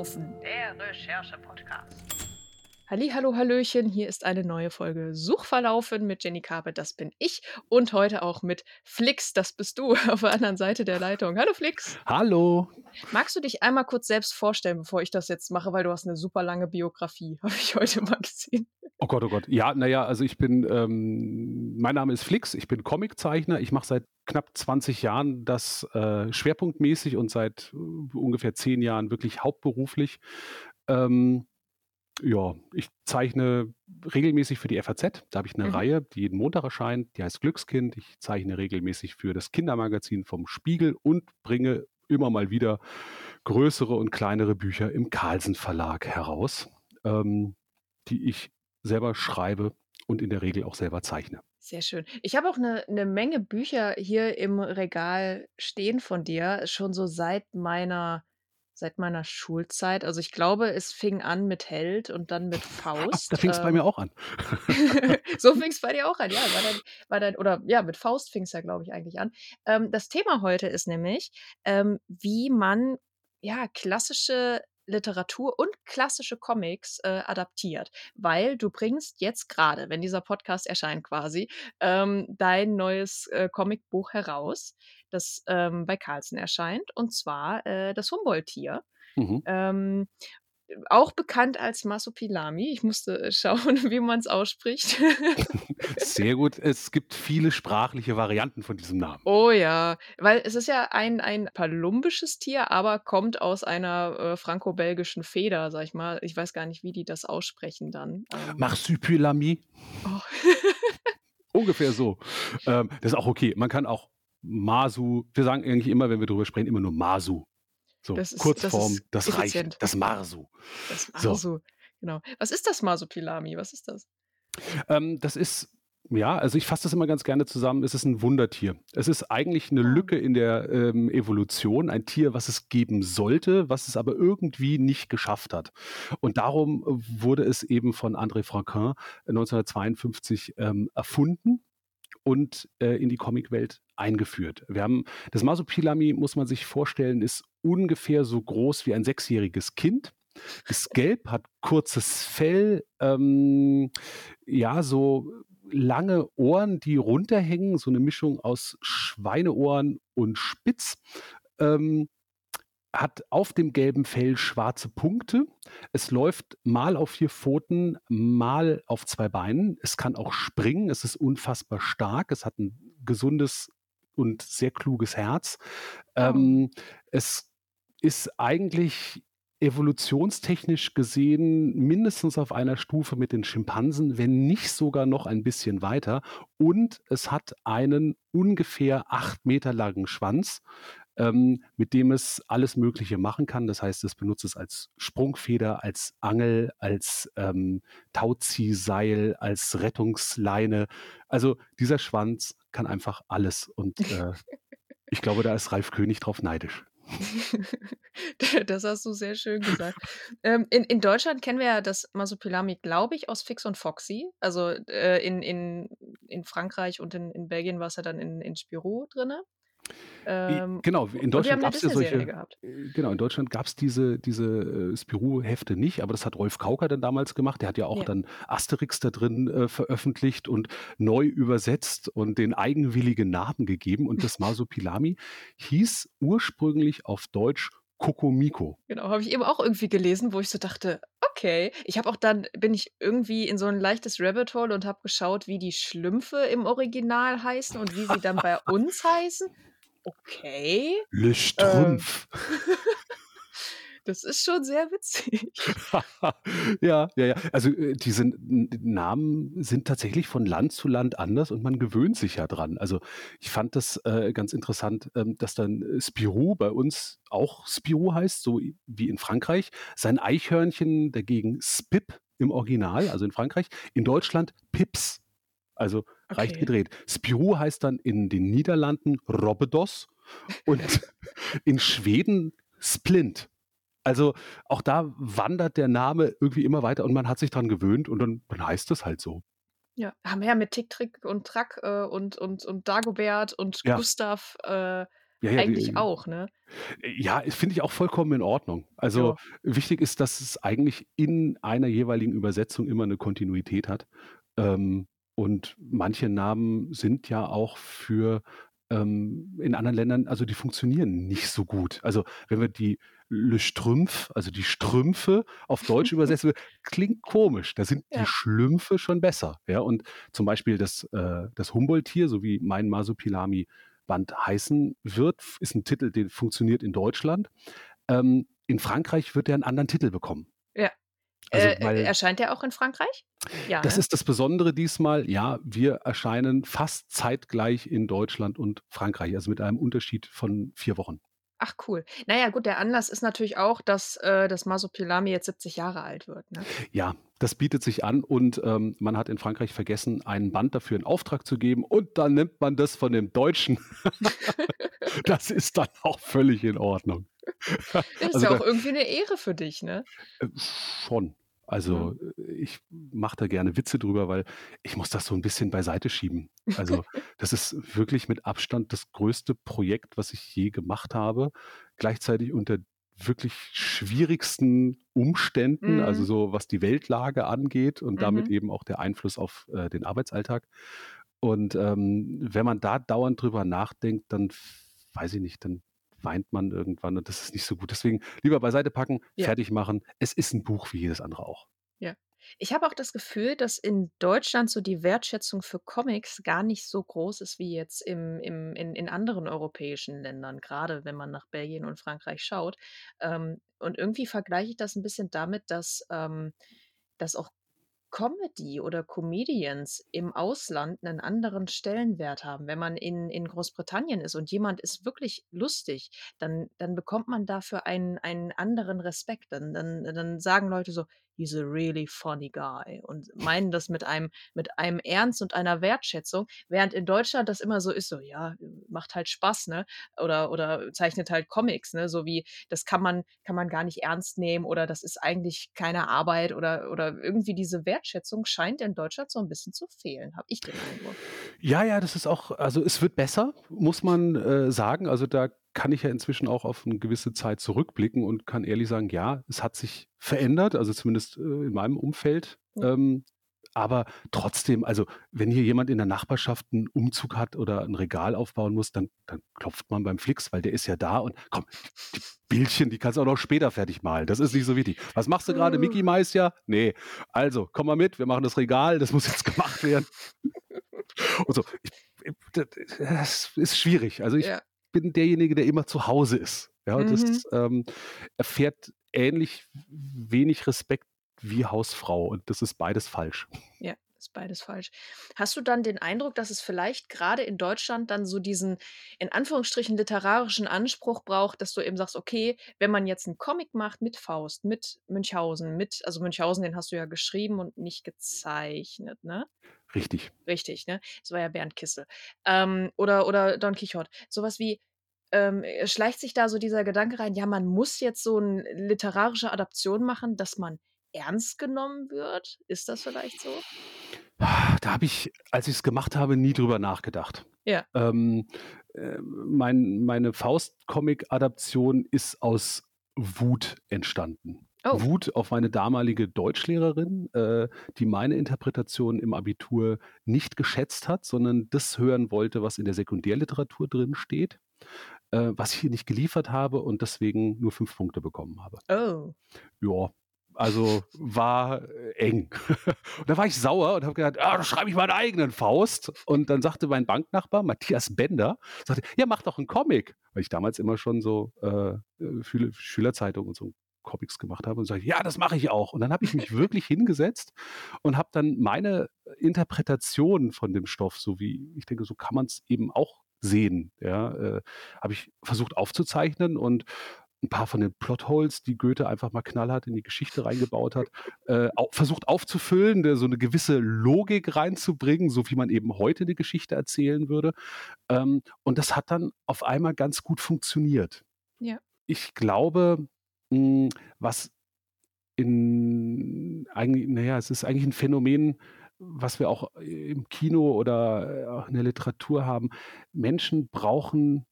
Suchverlaufen, der Recherche-Podcast. Hallo, Hallöchen, hier ist eine neue Folge Suchverlaufen mit Jenny Carpet, das bin ich. Und heute auch mit Flix, das bist du, auf der anderen Seite der Leitung. Hallo Flix. Hallo. Magst du dich einmal kurz selbst vorstellen, bevor ich das jetzt mache, weil du hast eine super lange Biografie, habe ich heute mal gesehen. Oh Gott, oh Gott. Ja, naja, also ich bin, ähm, mein Name ist Flix, ich bin Comiczeichner. Ich mache seit knapp 20 Jahren das äh, schwerpunktmäßig und seit äh, ungefähr zehn Jahren wirklich hauptberuflich. Ähm, ja, ich zeichne regelmäßig für die FAZ. Da habe ich eine mhm. Reihe, die jeden Montag erscheint. Die heißt Glückskind. Ich zeichne regelmäßig für das Kindermagazin vom Spiegel und bringe immer mal wieder größere und kleinere Bücher im Carlsen Verlag heraus, ähm, die ich selber schreibe und in der Regel auch selber zeichne. Sehr schön. Ich habe auch eine, eine Menge Bücher hier im Regal stehen von dir, schon so seit meiner seit meiner Schulzeit. Also ich glaube, es fing an mit Held und dann mit Faust. da fing es ähm, bei mir auch an. so fing es bei dir auch an, ja. War dann, war dann, oder ja, mit Faust fing es ja, glaube ich, eigentlich an. Ähm, das Thema heute ist nämlich, ähm, wie man ja klassische Literatur und klassische Comics äh, adaptiert, weil du bringst jetzt gerade, wenn dieser Podcast erscheint quasi, ähm, dein neues äh, Comicbuch heraus, das ähm, bei Carlsen erscheint, und zwar äh, das Humboldt-Tier. Mhm. Ähm, auch bekannt als Masopilami. Ich musste äh, schauen, wie man es ausspricht. Sehr gut. Es gibt viele sprachliche Varianten von diesem Namen. Oh ja, weil es ist ja ein, ein palumbisches Tier, aber kommt aus einer äh, franco-belgischen Feder, sag ich mal. Ich weiß gar nicht, wie die das aussprechen dann. Ähm. Marsupilami. Oh. Ungefähr so. Ähm, das ist auch okay. Man kann auch Masu, wir sagen eigentlich immer, wenn wir darüber sprechen, immer nur Masu. So, das ist, Kurzform, das, das reicht. Das Marsu. Das Marsu, so. genau. Was ist das Marsupilami? Was ist das? Ähm, das ist, ja, also ich fasse das immer ganz gerne zusammen. Es ist ein Wundertier. Es ist eigentlich eine ah. Lücke in der ähm, Evolution, ein Tier, was es geben sollte, was es aber irgendwie nicht geschafft hat. Und darum wurde es eben von André Franquin 1952 ähm, erfunden und äh, in die Comicwelt eingeführt. Wir haben das Masopilami, muss man sich vorstellen, ist ungefähr so groß wie ein sechsjähriges Kind. Ist gelb, hat kurzes Fell, ähm, ja, so lange Ohren, die runterhängen, so eine Mischung aus Schweineohren und Spitz. Ähm, hat auf dem gelben Fell schwarze Punkte. Es läuft mal auf vier Pfoten, mal auf zwei Beinen. Es kann auch springen. Es ist unfassbar stark. Es hat ein gesundes und sehr kluges Herz. Oh. Ähm, es ist eigentlich evolutionstechnisch gesehen mindestens auf einer Stufe mit den Schimpansen, wenn nicht sogar noch ein bisschen weiter. Und es hat einen ungefähr acht Meter langen Schwanz, ähm, mit dem es alles Mögliche machen kann. Das heißt, es benutzt es als Sprungfeder, als Angel, als ähm, Tauziehseil, als Rettungsleine. Also dieser Schwanz kann einfach alles. Und äh, ich glaube, da ist Ralf König drauf neidisch. das hast du sehr schön gesagt. Ähm, in, in Deutschland kennen wir ja das Masopilami, glaube ich, aus Fix und Foxy. Also äh, in, in, in Frankreich und in, in Belgien war es ja dann in, in Spirou drin. Ähm, genau, in Deutschland gab es ja solche. Gehabt. Äh, genau, in Deutschland gab es diese, diese äh, Spirou-Hefte nicht, aber das hat Rolf Kauker dann damals gemacht. Der hat ja auch ja. dann Asterix da drin äh, veröffentlicht und neu übersetzt und den eigenwilligen Namen gegeben. Und das Masopilami hieß ursprünglich auf Deutsch Kokomiko. Genau, habe ich eben auch irgendwie gelesen, wo ich so dachte, okay. Ich habe auch dann, bin ich irgendwie in so ein leichtes Rabbit Hole und habe geschaut, wie die Schlümpfe im Original heißen und wie sie dann bei uns heißen okay. Le Strumpf. Ähm, das ist schon sehr witzig. ja, ja, ja. Also äh, diese Namen sind tatsächlich von Land zu Land anders und man gewöhnt sich ja dran. Also ich fand das äh, ganz interessant, ähm, dass dann Spirou bei uns auch Spirou heißt, so wie in Frankreich. Sein Eichhörnchen dagegen Spip im Original, also in Frankreich. In Deutschland Pips. Also okay. reicht gedreht. Spirou heißt dann in den Niederlanden Robbedos und in Schweden Splint. Also auch da wandert der Name irgendwie immer weiter und man hat sich dran gewöhnt und dann, dann heißt es halt so. Ja, haben wir ja mit Tick, Trick und Track äh, und, und, und Dagobert und ja. Gustav äh, Ja, ja, Eigentlich die auch, ne? ja, finde ich auch vollkommen in Ordnung. Also, wichtig ist, dass es eigentlich in einer jeweiligen Übersetzung immer 'ne Kontinuität hat. Ähm, und manche Namen sind ja auch für, ähm in anderen Ländern also, die funktionieren nicht so gut. Also, wenn wir die Le Strümpf, also die Strümpfe auf Deutsch übersetzen, klingt komisch. Da sind die Ja. Schlümpfe schon besser, ja? Und zum Beispiel das, äh das Humboldt-Tier, so wie mein Masupilami-Band heißen wird, ist 'n Titel, der funktioniert in Deutschland. Ähm, in Frankreich wird der 'n anderen Titel bekommen. Ja. Also, Äh, erscheint der auch in Frankreich? Ja, das ist das Besondere diesmal. Ja, wir erscheinen fast zeitgleich in Deutschland und Frankreich, also mit einem Unterschied von 4 Wochen. Ach cool. Na ja, gut, der Anlass ist natürlich auch, dass, äh, das Masupilami jetzt 70 Jahre alt wird, ne? Ja, das bietet sich an und, ähm, man hat in Frankreich vergessen, einen Band dafür in Auftrag zu geben und dann nimmt man das von dem Deutschen. Das ist dann auch völlig in Ordnung. Ist Also, ja da auch irgendwie 'ne Ehre für dich, ne? Äh, schon. Also, Mhm. äh, ich mache da gerne Witze drüber, weil ich muss das so 'n bisschen beiseite schieben. Also, das ist wirklich mit Abstand das größte Projekt, was ich je gemacht habe. Gleichzeitig unter wirklich schwierigsten Umständen, also Mhm. so was die Weltlage angeht und damit Mhm. eben auch der Einfluss auf, äh, den Arbeitsalltag. Und, ähm, wenn man da dauernd drüber nachdenkt, dann weiß ich nicht, dann weint man irgendwann und das ist nicht so gut. Deswegen lieber beiseite packen, Ja. fertig machen. Es ist 'n Buch wie jedes andere auch. Ja. Ich habe auch das Gefühl, dass in Deutschland so die Wertschätzung für Comics gar nicht so groß ist wie jetzt im im in in anderen europäischen Ländern, grade wenn man nach Belgien und Frankreich schaut. Ähm, und irgendwie vergleiche ich das 'n bisschen damit, dass, ähm dass auch Comedy oder Comedians im Ausland 'nen anderen Stellenwert haben. Wenn man in in Großbritannien ist und jemand ist wirklich lustig, dann dann bekommt man dafür einen einen anderen Respekt. Dann dann dann sagen Leute so: „He's a really funny guy“ und meinen das mit einem mit einem Ernst und einer Wertschätzung, während in Deutschland das immer so ist, so: „Ja, macht halt Spaß, ne?“ Oder oder zeichnet halt Comics, ne? So wie das kann man kann man gar nicht ernst nehmen oder das ist eigentlich keine Arbeit oder oder irgendwie diese Wertschätzung scheint in Deutschland so 'n bisschen zu fehlen, habe ich den Eindruck. Ja, ja, das ist auch also, es wird besser, muss man, äh, sagen. Also, da kann ich ja inzwischen auch auf 'ne gewisse Zeit zurückblicken und kann ehrlich sagen, ja, es hat sich verändert, also zumindest, äh, in meinem Umfeld. Ja. Ähm, aber trotzdem, also, wenn hier jemand in der Nachbarschaft 'n Umzug hat oder 'n Regal aufbauen muss, dann dann klopft man beim Flix, weil der ist ja da und komm, die Bildchen, die kannst du auch noch später fertig malen. Das ist nicht so wichtig. Was machst du grade, Mickey Maus ja? Ne. Also, komm mal mit, wir machen das Regal, das muss jetzt gemacht werden. Und so. Ich das ist schwierig. Also, ich Ja. Bin derjenige, der immer zu Hause ist. Ja, Mhm. das, ähm, erfährt ähnlich wenig Respekt wie Hausfrau und das ist beides falsch. Ja, ist beides falsch. Hast du dann den Eindruck, dass es vielleicht grade in Deutschland dann so diesen in Anführungsstrichen literarischen Anspruch braucht, dass du eben sagst: „Okay, wenn man jetzt 'n Comic macht mit Faust, mit Münchhausen, mit“ also, Münchhausen, den hast du ja geschrieben und nicht gezeichnet, ne? Richtig. Richtig, ne? Das war ja Bernd Kissel. Ähm, oder oder Don Quijote. So was wie ähm, äh, schleicht sich da so dieser Gedanke rein, ja, man muss jetzt so 'n literarische Adaption machen, dass man ernst genommen wird? Ist das vielleicht so? Da habe ich, als ich's gemacht habe, nie drüber nachgedacht. Ja. Ähm, äh, mein meine Faust-Comic-Adaption ist aus Wut entstanden. Oh. Wut auf meine damalige Deutschlehrerin, äh, die meine Interpretation im Abitur nicht geschätzt hat, sondern das hören wollte, was in der Sekundärliteratur drin steht, äh, was ich ihr nicht geliefert habe und deswegen nur 5 Punkte bekommen habe. Oh. Ja, also, war eng. Und da war ich sauer und habe gedacht: „Ah, da schreibe ich meinen eigenen Faust.“ Und dann sagte mein Banknachbar Matthias Bender sagte: „Ja, mach doch 'n Comic.“ Weil ich damals immer schon so, äh, äh, Schüler Schülerzeitung und so Comics gemacht habe und sage „Ja, das mache ich auch.“ Und dann habe ich mich wirklich hingesetzt und habe dann meine Interpretation von dem Stoff, so wie ich denke, so kann man's eben auch sehen, ja, äh, habe ich versucht aufzuzeichnen und 'n paar von den Plotholes, die Goethe einfach mal knallhart in die Geschichte reingebaut hat, äh, versucht aufzufüllen, so 'ne gewisse Logik reinzubringen, so wie man eben heute 'ne Geschichte erzählen würde. Ähm, und das hat dann auf einmal ganz gut funktioniert. Ja. Ich glaube, hm, was in eigentlich na ja, es ist eigentlich 'n Phänomen, was wir auch im Kino oder auch in der Literatur haben. Menschen brauchen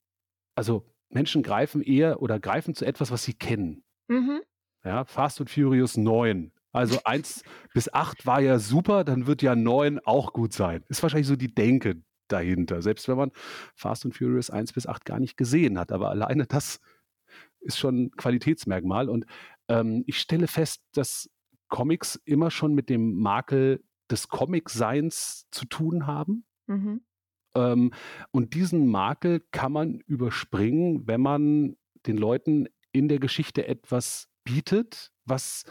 also Menschen greifen eher oder greifen zu etwas, was sie kennen. Mhm. Ja, Fast and Furious 9. Also 1 bis 8 war ja super, dann wird ja 9 auch gut sein. Ist wahrscheinlich so die Denke dahinter, selbst wenn man Fast and Furious 1 bis 8 gar nicht gesehen hat. Aber alleine das ist schon ein Qualitätsmerkmal. Und ähm, ich stelle fest, dass Comics immer schon mit dem Makel des Comic-Seins zu tun haben. Mhm. Ähm, und diesen Makel kann man überspringen, wenn man den Leuten in der Geschichte etwas bietet, was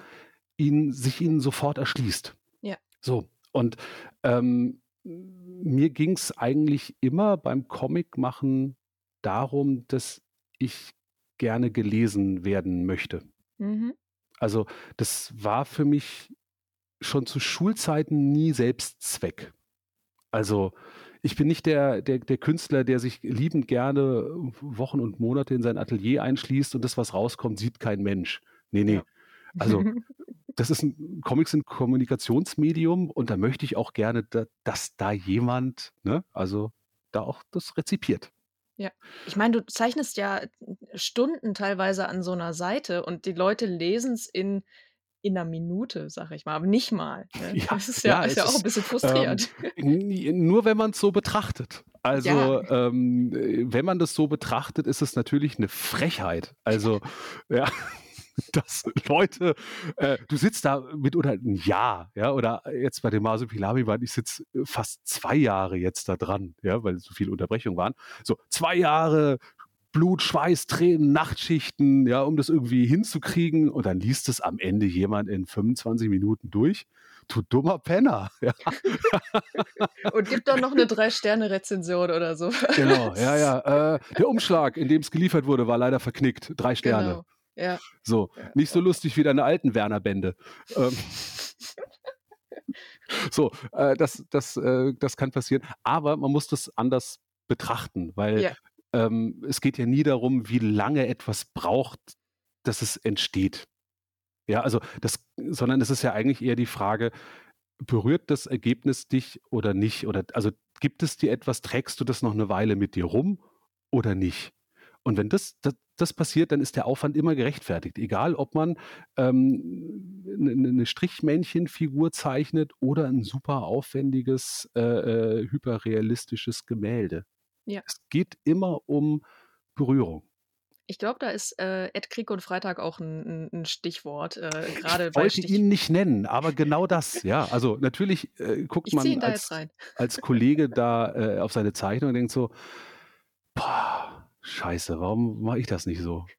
ihnen, sich ihnen sofort erschließt. Ja. So. Und ähm, mir ging es eigentlich immer beim Comic machen darum, dass ich gerne gelesen werden möchte. Mhm. Also das war für mich schon zu Schulzeiten nie Selbstzweck. Also ich bin nicht der, der, der Künstler, der sich liebend gerne Wochen und Monate in sein Atelier einschließt und das, was rauskommt, sieht kein Mensch. Nee, nee. Ja. Also das ist ein Comics ein Kommunikationsmedium und da möchte ich auch gerne, da, dass da jemand, ne, also da auch das rezipiert. Ja. Ich meine, du zeichnest ja Stunden teilweise an so einer Seite und die Leute lesen es in in 'ner Minute, sage ich mal, aber nicht mal, ne? Ja, Das ist ja ja, ist es ja auch 'n ist, bisschen ähm, frustrierend. n nur wenn man's so betrachtet. Also, Ja. ähm, äh, wenn man das so betrachtet, ist es natürlich 'ne Frechheit. Also, ja, dass Leute äh, du sitzt da mitunter 'n Jahr, ja, oder jetzt bei dem Masupilami-Band, ich sitze fast 2 Jahre jetzt da dran, ja, weil so viele Unterbrechungen waren. So 2 Jahre Blut, Schweiß, Tränen, Nachtschichten, ja, um das irgendwie hinzukriegen und dann liest es am Ende jemand in 25 Minuten durch. Du dummer Penner, ja. Und gibt dann noch 'ne 3-Sterne-Rezension oder so. Genau, ja, ja. Äh, der Umschlag, in dem es geliefert wurde, war leider verknickt. 3 Sterne. Genau. Ja. So, Ja, nicht so ja. lustig wie deine alten Werner-Bände. Ähm. So, äh, das das äh, das kann passieren. Aber man muss das anders betrachten, weil, Ja. Ähm, es geht ja nie darum, wie lange etwas braucht, dass es entsteht. Ja, also das sondern es ist ja eigentlich eher die Frage, berührt das Ergebnis dich oder nicht? Oder also gibt es dir etwas, trägst du das noch 'ne Weile mit dir rum oder nicht? Und wenn das da das passiert, dann ist der Aufwand immer gerechtfertigt. Egal, ob man, ähm, 'ne 'ne 'ne Strichmännchenfigur zeichnet oder 'n super aufwendiges, äh, äh, hyperrealistisches Gemälde. Ja. Es geht immer um Berührung. Ich glaube, da ist, äh, Ed Krieg und Freitag auch 'n 'n 'n Stichwort, äh, grade Ich wollte Stich ihn nicht nennen, aber genau das, ja. Also, natürlich, äh, guckt Ich man als als Kollege da, äh, auf seine Zeichnung und denkt so: „Boah, scheiße, warum mache ich das nicht so?“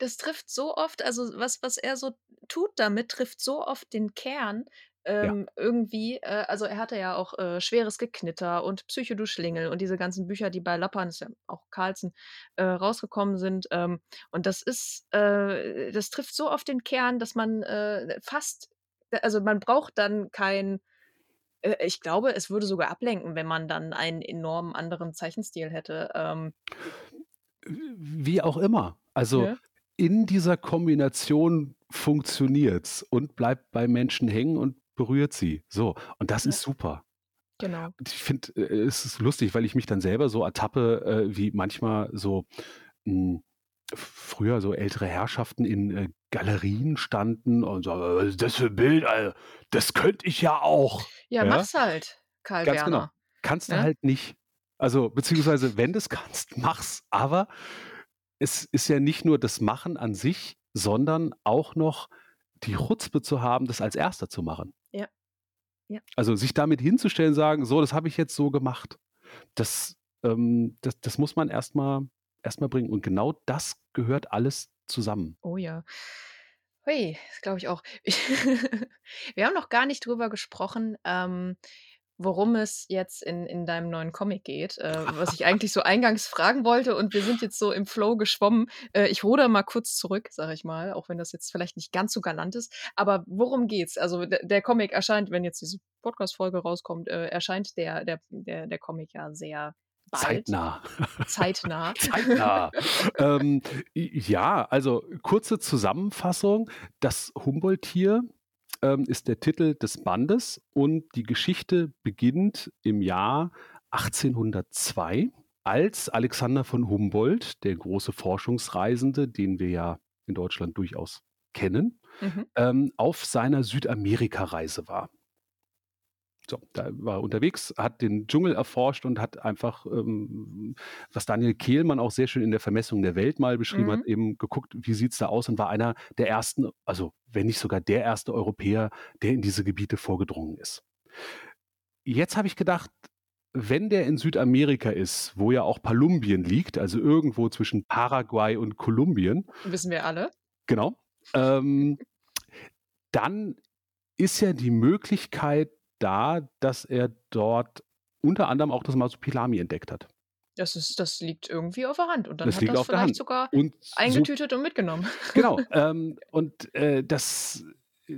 Das trifft so oft also, was was er so tut damit, trifft so oft den Kern, Ja. ähm, irgendwie. Äh, also, er hatte ja auch, äh, „Schweres Geknitter“ und „Psycho, du Schlingel“ und diese ganzen Bücher, die bei Lappan, ist ja auch Carlsen, äh, rausgekommen sind. Ähm, und das ist äh, das trifft so oft den Kern, dass man, äh, fast also, man braucht dann kein äh, ich glaube, es würde sogar ablenken, wenn man dann einen enorm anderen Zeichenstil hätte. Ähm Wie auch immer. Also, Ne? in dieser Kombination funktioniert's und bleibt bei Menschen hängen und berührt sie. So, und das Ja. ist super. Genau. Ich finde, äh, es ist lustig, weil ich mich dann selber so ertappe, äh, wie manchmal so, hm, früher so ältere Herrschaften in, äh, Galerien standen und sagen: „Was ist das für 'n Bild, Alter? Das könnte ich ja auch.“ Ja, Ja? mach's halt, Karl Ganz genau. Werner, Kannst du ne? halt nicht. Also, beziehungsweise, wenn du's kannst, mach's. Aber es ist ja nicht nur das Machen an sich, sondern auch noch die Chutzpe zu haben, das als Erster zu machen. Ja. Also, sich damit hinzustellen, sagen: „So, das habe ich jetzt so gemacht.“ Das ähm, das das muss man erst mal erst mal bringen. Und genau das gehört alles zusammen. Oh ja. Hui, das glaube ich auch. Wir haben noch gar nicht drüber gesprochen, ähm, worum es jetzt in in deinem neuen Comic geht, äh, was ich eigentlich so eingangs fragen wollte und wir sind jetzt so im Flow geschwommen. Äh, ich rudere mal kurz zurück, sage ich mal, auch wenn das jetzt vielleicht nicht ganz so galant ist. Aber worum geht's? Also, der Comic erscheint, wenn jetzt diese Podcast-Folge rauskommt, äh, erscheint der der der der Comic ja sehr bald. Zeitnah. Zeitnah. Zeitnah. Ähm, ja, also, kurze Zusammenfassung. Das Humboldt-Tier, ähm, ist der Titel des Bandes und die Geschichte beginnt im Jahr 1802. als Alexander von Humboldt, der große Forschungsreisende, den wir ja in Deutschland durchaus kennen, Mhm. ähm, auf seiner Südamerika-Reise war. So, da war er unterwegs, hat den Dschungel erforscht und hat einfach, ähm, was Daniel Kehlmann auch sehr schön in der Vermessung der Welt mal beschrieben hat, Mhm. eben geguckt, wie sieht's da aus und war einer der ersten, also wenn nicht sogar der erste Europäer, der in diese Gebiete vorgedrungen ist. Jetzt habe ich gedacht, wenn der in Südamerika ist, wo ja auch Palumbien liegt, also irgendwo zwischen Paraguay und Kolumbien, Wissen wir alle. genau, ähm, dann ist ja die Möglichkeit da, dass er dort unter anderem auch das Masupilami entdeckt hat. Das ist das liegt irgendwie auf der Hand und dann Das hat liegt das vielleicht sogar Und so eingetütet und mitgenommen. genau, ähm, und, äh, das äh,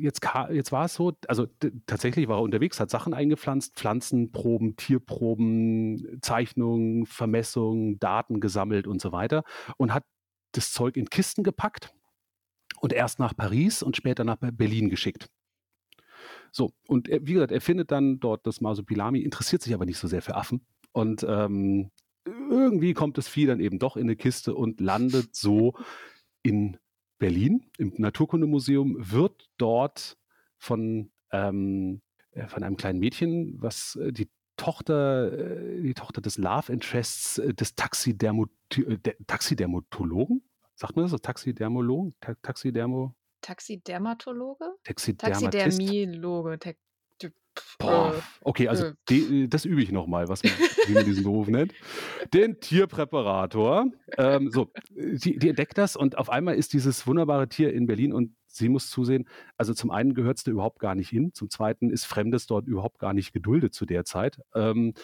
jetzt jetzt war es so, also tatsächlich war er unterwegs, hat Sachen eingepflanzt, Pflanzenproben, Tierproben, Zeichnungen, Vermessungen, Daten gesammelt und so weiter und hat das Zeug in Kisten gepackt und erst nach Paris und später nach Be Berlin geschickt. So, und er wie gesagt, er findet dann dort das Masupilami, interessiert sich aber nicht so sehr für Affen und, ähm, irgendwie kommt das Vieh dann eben doch in 'ne Kiste und landet so in Berlin im Naturkundemuseum, wird dort von, ähm äh, von einem kleinen Mädchen, was, äh, die Tochter äh, die Tochter des Love Interests, des Taxidermot der Taxidermatologen? Sagt man das? Taxidermologen? Ta Taxidermo Taxidermatologe? Taxidermiologe, Boah, äh, okay, also äh. de das übe ich noch mal, was man wie man diesen Beruf nennt. Den Tierpräparator. Ähm, so, die die entdeckt das und auf einmal ist dieses wunderbare Tier in Berlin und sie muss zusehen, also zum einen gehört's da überhaupt gar nicht hin, zum Zweiten ist Fremdes dort überhaupt gar nicht geduldet zu der Zeit. Ähm,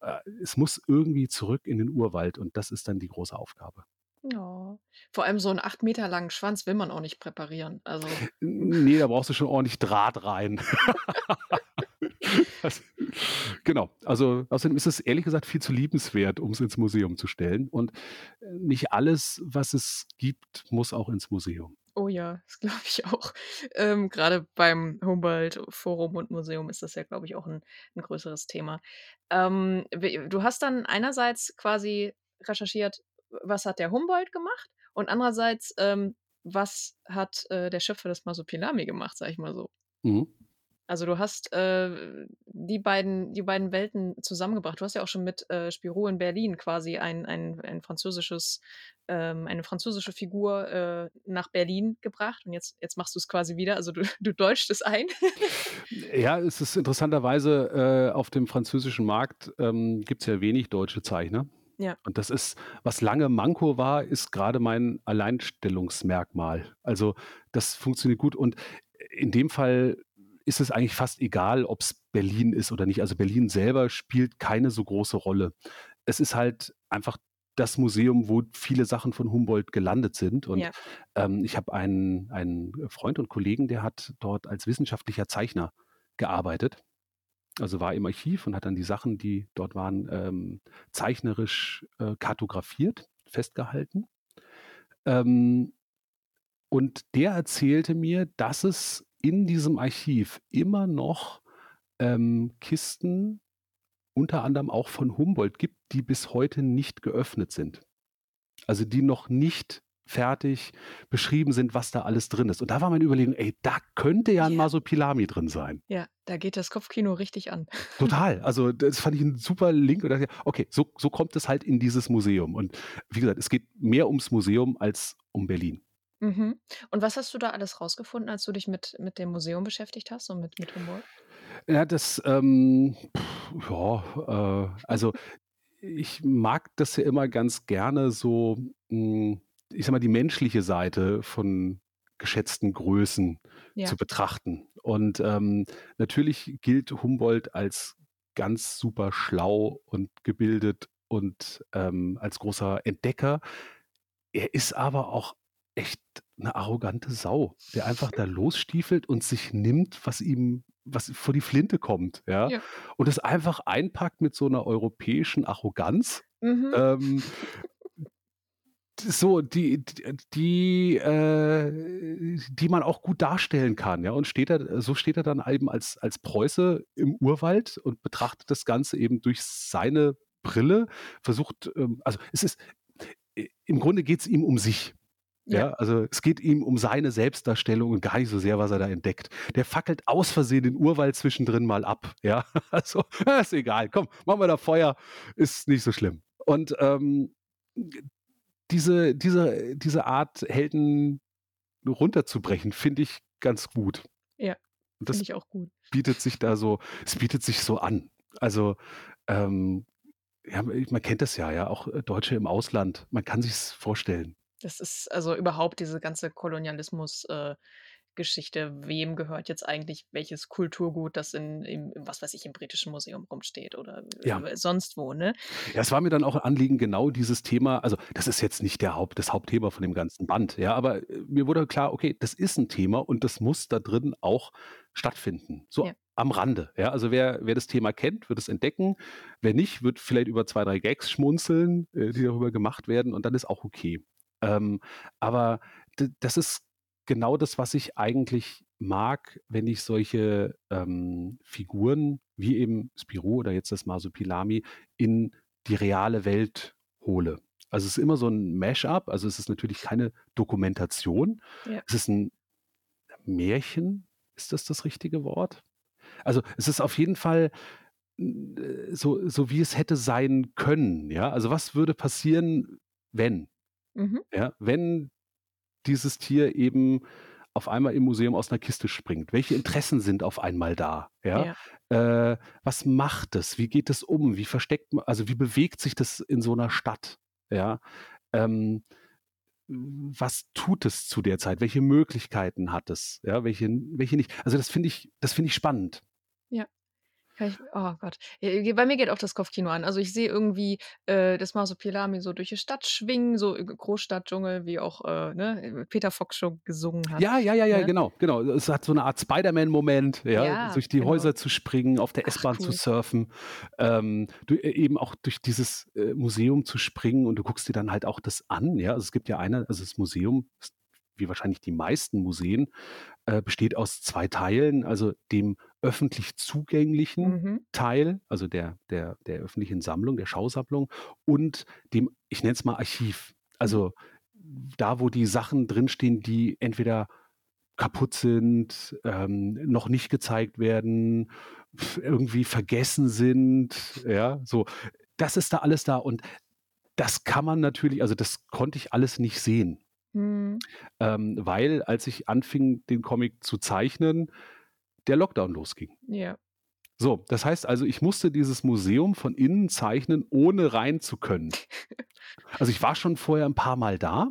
äh, es muss irgendwie zurück in den Urwald und das ist dann die große Aufgabe. Oh. Vor allem so 'n 8 Meter langen Schwanz will man auch nicht präparieren. Also Ne, da brauchst du schon ordentlich Draht rein. Das genau. Also, außerdem ist es ehrlich gesagt viel zu liebenswert, um's ins Museum zu stellen und, äh, nicht alles, was es gibt, muss auch ins Museum. Oh ja, das glaube ich auch. Ähm, grade beim Humboldt-Forum und Museum ist das ja, glaube ich, auch 'n 'n größeres Thema. Ähm, du hast dann einerseits quasi recherchiert, was hat der Humboldt gemacht und andererseits, ähm, was hat, äh, der Schöpfer des Masupilami gemacht, sage ich mal so. Mhm. Also, du hast, äh, die beiden die beiden Welten zusammengebracht. Du hast ja auch schon mit, äh, Spirou in Berlin quasi ein ein ein französisches ähm, eine französische Figur, äh, nach Berlin gebracht und jetzt jetzt machst du's quasi wieder. Also, du du deutschst es ein. Ja, es ist interessanterweise, äh, auf dem französischen Markt, ähm, gibt's ja wenig deutsche Zeichner. Ja. Und das ist was lange Manko war, ist grade mein Alleinstellungsmerkmal. Also, das funktioniert gut und in dem Fall ist es eigentlich fast egal, ob's Berlin ist oder nicht. Also, Berlin selber spielt keine so große Rolle. Es ist halt einfach das Museum, wo viele Sachen von Humboldt gelandet sind und, Ja. ähm, ich habe einen einen Freund und Kollegen, der hat dort als wissenschaftlicher Zeichner gearbeitet. Also, war im Archiv und hat dann die Sachen, die dort waren, ähm, zeichnerisch, äh, kartografiert, festgehalten. Ähm, und der erzählte mir, dass es in diesem Archiv immer noch, ähm, Kisten unter anderem auch von Humboldt gibt, die bis heute nicht geöffnet sind. Also, die noch nicht fertig beschrieben sind, was da alles drin ist. Und da war meine Überlegung: „Ey, da könnte ja 'n Ja. Masupilami drin sein.“ Ja, da geht das Kopfkino richtig an. Total. Also, das fand ich 'n super Link und „Okay, so so kommt es halt in dieses Museum.“ Und wie gesagt, es geht mehr ums Museum als um Berlin. Mhm. Und was hast du da alles rausgefunden, als du dich mit mit dem Museum beschäftigt hast und mit mit Humboldt? Ja, das, ähm, ja, äh, also, ich mag das ja immer ganz gerne so, hm, ich sage mal, die menschliche Seite von geschätzten Größen Ja. zu betrachten. Und, ähm, natürlich gilt Humboldt als ganz super schlau und gebildet und, ähm, als großer Entdecker. Er ist aber auch echt 'ne arrogante Sau, der einfach da losstiefelt und sich nimmt, was ihm was vor die Flinte kommt, ja? Ja. Und das einfach einpackt mit so 'ner europäischen Arroganz, Mhm. ähm, so, die die, äh die man auch gut darstellen kann, ja? Und steht da so steht er dann eben als als Preuße im Urwald und betrachtet das Ganze eben durch seine Brille, versucht, ähm, also es ist, im Grunde geht es ihm um sich. Ja. ja. also es geht ihm um seine Selbstdarstellung und gar nicht so sehr, was er da entdeckt. Der fackelt aus Versehen den Urwald zwischendrin mal ab. Ja, also ist egal. Komm, machen wir da Feuer, ist nicht so schlimm. Und ähm, diese, diese, diese Art, Helden runterzubrechen, finde ich ganz gut. Ja, finde ich auch gut. Bietet sich da so, es bietet sich so an. Also, ähm, ja, man kennt das ja, ja, auch äh, Deutsche im Ausland, man kann sich es vorstellen. Das ist also überhaupt diese ganze Kolonialismus, äh, Geschichte, wem gehört jetzt eigentlich welches Kulturgut, das in, im, was weiß ich, im Britischen Museum rumsteht oder ja. sonst wo, ne? Ja, es war mir dann auch ein Anliegen, genau dieses Thema, also das ist jetzt nicht der Haupt, das Hauptthema von dem ganzen Band, ja, aber äh, mir wurde klar, okay, das ist ein Thema und das muss da drin auch stattfinden. So ja. am Rande. Ja, also wer, wer das Thema kennt, wird es entdecken. Wer nicht, wird vielleicht über zwei, drei Gags schmunzeln, äh, die darüber gemacht werden und dann ist auch okay. Ähm, aber das ist genau das, was ich eigentlich mag, wenn ich solche ähm, Figuren wie eben Spirou oder jetzt das Masupilami in die reale Welt hole. Also es ist immer so ein Mash-up, also es ist natürlich keine Dokumentation, ja. es ist ein Märchen, ist das das richtige Wort? Also es ist auf jeden Fall äh, so, so wie es hätte sein können, ja. Also was würde passieren, wenn? Mhm. Ja, wenn dieses Tier eben auf einmal im Museum aus einer Kiste springt? Welche Interessen sind auf einmal da? Ja. ja. Äh, was macht es? Wie geht es um? Wie versteckt man, also wie bewegt sich das in so einer Stadt? Ja. Ähm, was tut es zu der Zeit? Welche Möglichkeiten hat es? Ja, welche, welche nicht? Also das finde ich, das finde ich spannend. Ich, oh Gott. bei mir geht auch das Kopfkino an. Also ich sehe irgendwie äh, das Masopilami so durch die Stadt schwingen, so Großstadtdschungel, wie auch äh, ne, Peter Fox schon gesungen hat. Ja, ja, ja, ja, ne? genau, genau. Es hat so eine Art Spider-Man-Moment, ja, ja, durch die genau. Häuser zu springen, auf der S-Bahn cool. zu surfen, ähm, du, äh, eben auch durch dieses äh, Museum zu springen und du guckst dir dann halt auch das an, ja. Also es gibt ja eine, also das Museum, wie wahrscheinlich die meisten Museen, äh, besteht aus zwei Teilen, also dem öffentlich zugänglichen mhm. Teil, also der, der, der öffentlichen Sammlung, der Schausammlung und dem, ich nenne es mal Archiv. Also da, wo die Sachen drinstehen, die entweder kaputt sind, ähm, noch nicht gezeigt werden, irgendwie vergessen sind, ja, so. Das ist da alles da und das kann man natürlich, also das konnte ich alles nicht sehen. Mhm. Ähm, weil als ich anfing, den Comic zu zeichnen, der Lockdown losging. Ja. So, das heißt also, ich musste dieses Museum von innen zeichnen, ohne rein zu können. Also ich war schon vorher ein paar Mal da.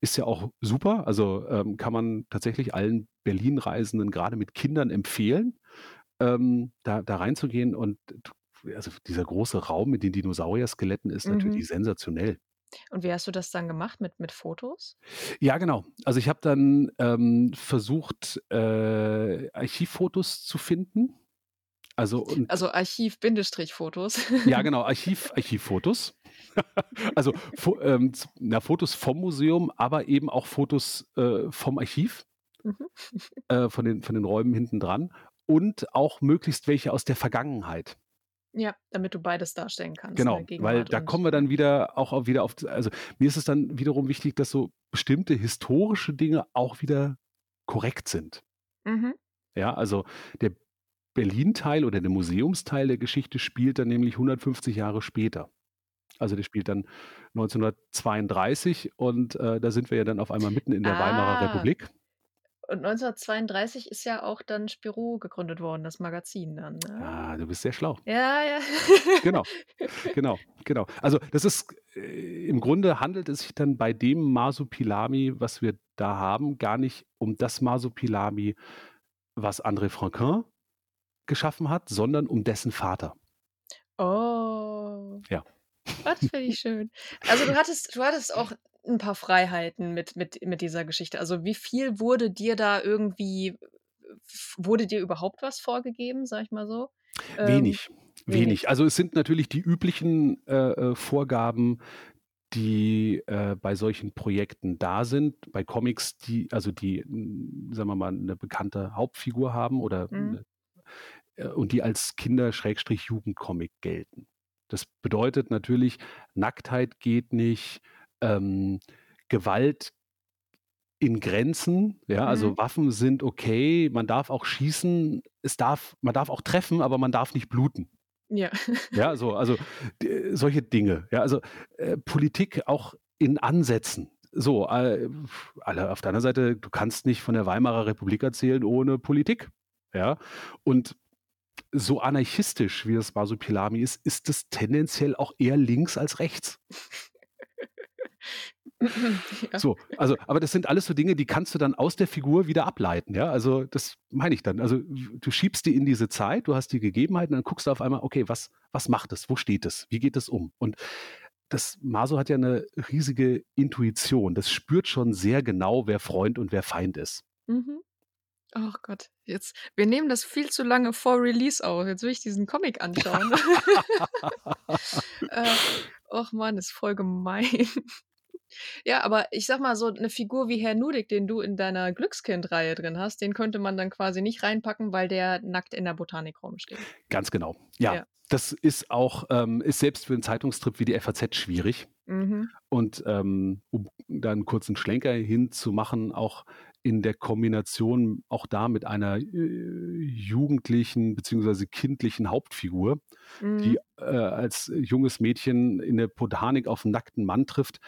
Ist ja auch super. Also ähm, kann man tatsächlich allen Berlin-Reisenden gerade mit Kindern empfehlen, ähm, da, da reinzugehen. Und also dieser große Raum mit den Dinosaurier-Skeletten ist mhm. natürlich sensationell. Und wie hast du das dann gemacht mit, mit Fotos? Ja, genau. Also ich habe dann ähm, versucht, äh, Archivfotos zu finden. Also, also Archiv-Fotos. Ja, genau, Archiv, Archivfotos. also fo ähm, na, Fotos vom Museum, aber eben auch Fotos äh, vom Archiv, mhm. äh, von, den, von den Räumen hinten dran und auch möglichst welche aus der Vergangenheit. Ja, damit du beides darstellen kannst. Genau, weil da kommen wir dann wieder auch auf, wieder auf, also mir ist es dann wiederum wichtig, dass so bestimmte historische Dinge auch wieder korrekt sind. Mhm. Ja, also der Berlin-Teil oder der Museumsteil der Geschichte spielt dann nämlich 150 Jahre später. Also der spielt dann 1932 und äh, da sind wir ja dann auf einmal mitten in der ah. Weimarer Republik. Und 1932 ist ja auch dann Spirou gegründet worden, das Magazin dann. Ne? Ah, du bist sehr schlau. Ja, ja. genau, genau, genau. Also das ist, äh, im Grunde handelt es sich dann bei dem Masupilami, was wir da haben, gar nicht um das Masupilami, was André Franquin geschaffen hat, sondern um dessen Vater. Oh. Ja. Das finde ich schön. Also du hattest, du hattest auch ein paar Freiheiten mit, mit, mit dieser Geschichte. Also wie viel wurde dir da irgendwie, wurde dir überhaupt was vorgegeben, sag ich mal so? Wenig, ähm, wenig. wenig. Also es sind natürlich die üblichen äh, äh, Vorgaben, die äh, bei solchen Projekten da sind, bei Comics, die, also die, sagen wir mal, eine bekannte Hauptfigur haben oder mhm. äh, und die als Kinder-Jugendcomic gelten. Das bedeutet natürlich, Nacktheit geht nicht, ähm, Gewalt in Grenzen, ja, also Mhm. Waffen sind okay, man darf auch schießen, es darf man darf auch treffen, aber man darf nicht bluten. Ja. Ja, so, also d solche Dinge. Ja, also, äh, Politik auch in Ansätzen. So, äh, alle auf der anderen Seite, du kannst nicht von der Weimarer Republik erzählen ohne Politik. Ja, und so anarchistisch, wie das Masupilami ist, ist es tendenziell auch eher links als rechts. Ja. So, also, aber das sind alles so Dinge, die kannst du dann aus der Figur wieder ableiten, ja? Also, das meine ich dann. Also, du schiebst die in diese Zeit, du hast die Gegebenheiten, dann guckst du auf einmal, okay, was was macht es? Wo steht es? Wie geht es um? Und das Maso hat ja eine riesige Intuition. Das spürt schon sehr genau, wer Freund und wer Feind ist. Mhm. Ach Gott, jetzt wir nehmen das viel zu lange vor Release auf. Jetzt will ich diesen Comic anschauen. Äh, och Mann, ist voll gemein. Ja, aber ich sage mal so, 'ne Figur wie Herr Nudik, den du in deiner Glückskind-Reihe drin hast, den könnte man dann quasi nicht reinpacken, weil der nackt in der Botanik rumsteht. Ganz genau. Ja, Ja. das ist auch ähm, ist selbst für 'n Zeitungstrip wie die FAZ schwierig. Mhm. Und, ähm, um da 'n kurzen Schlenker hinzumachen, auch in der Kombination auch da mit einer, äh, jugendlichen beziehungsweise kindlichen Hauptfigur, die, Mhm. äh, als junges Mädchen in der Botanik auf 'n nackten Mann trifft.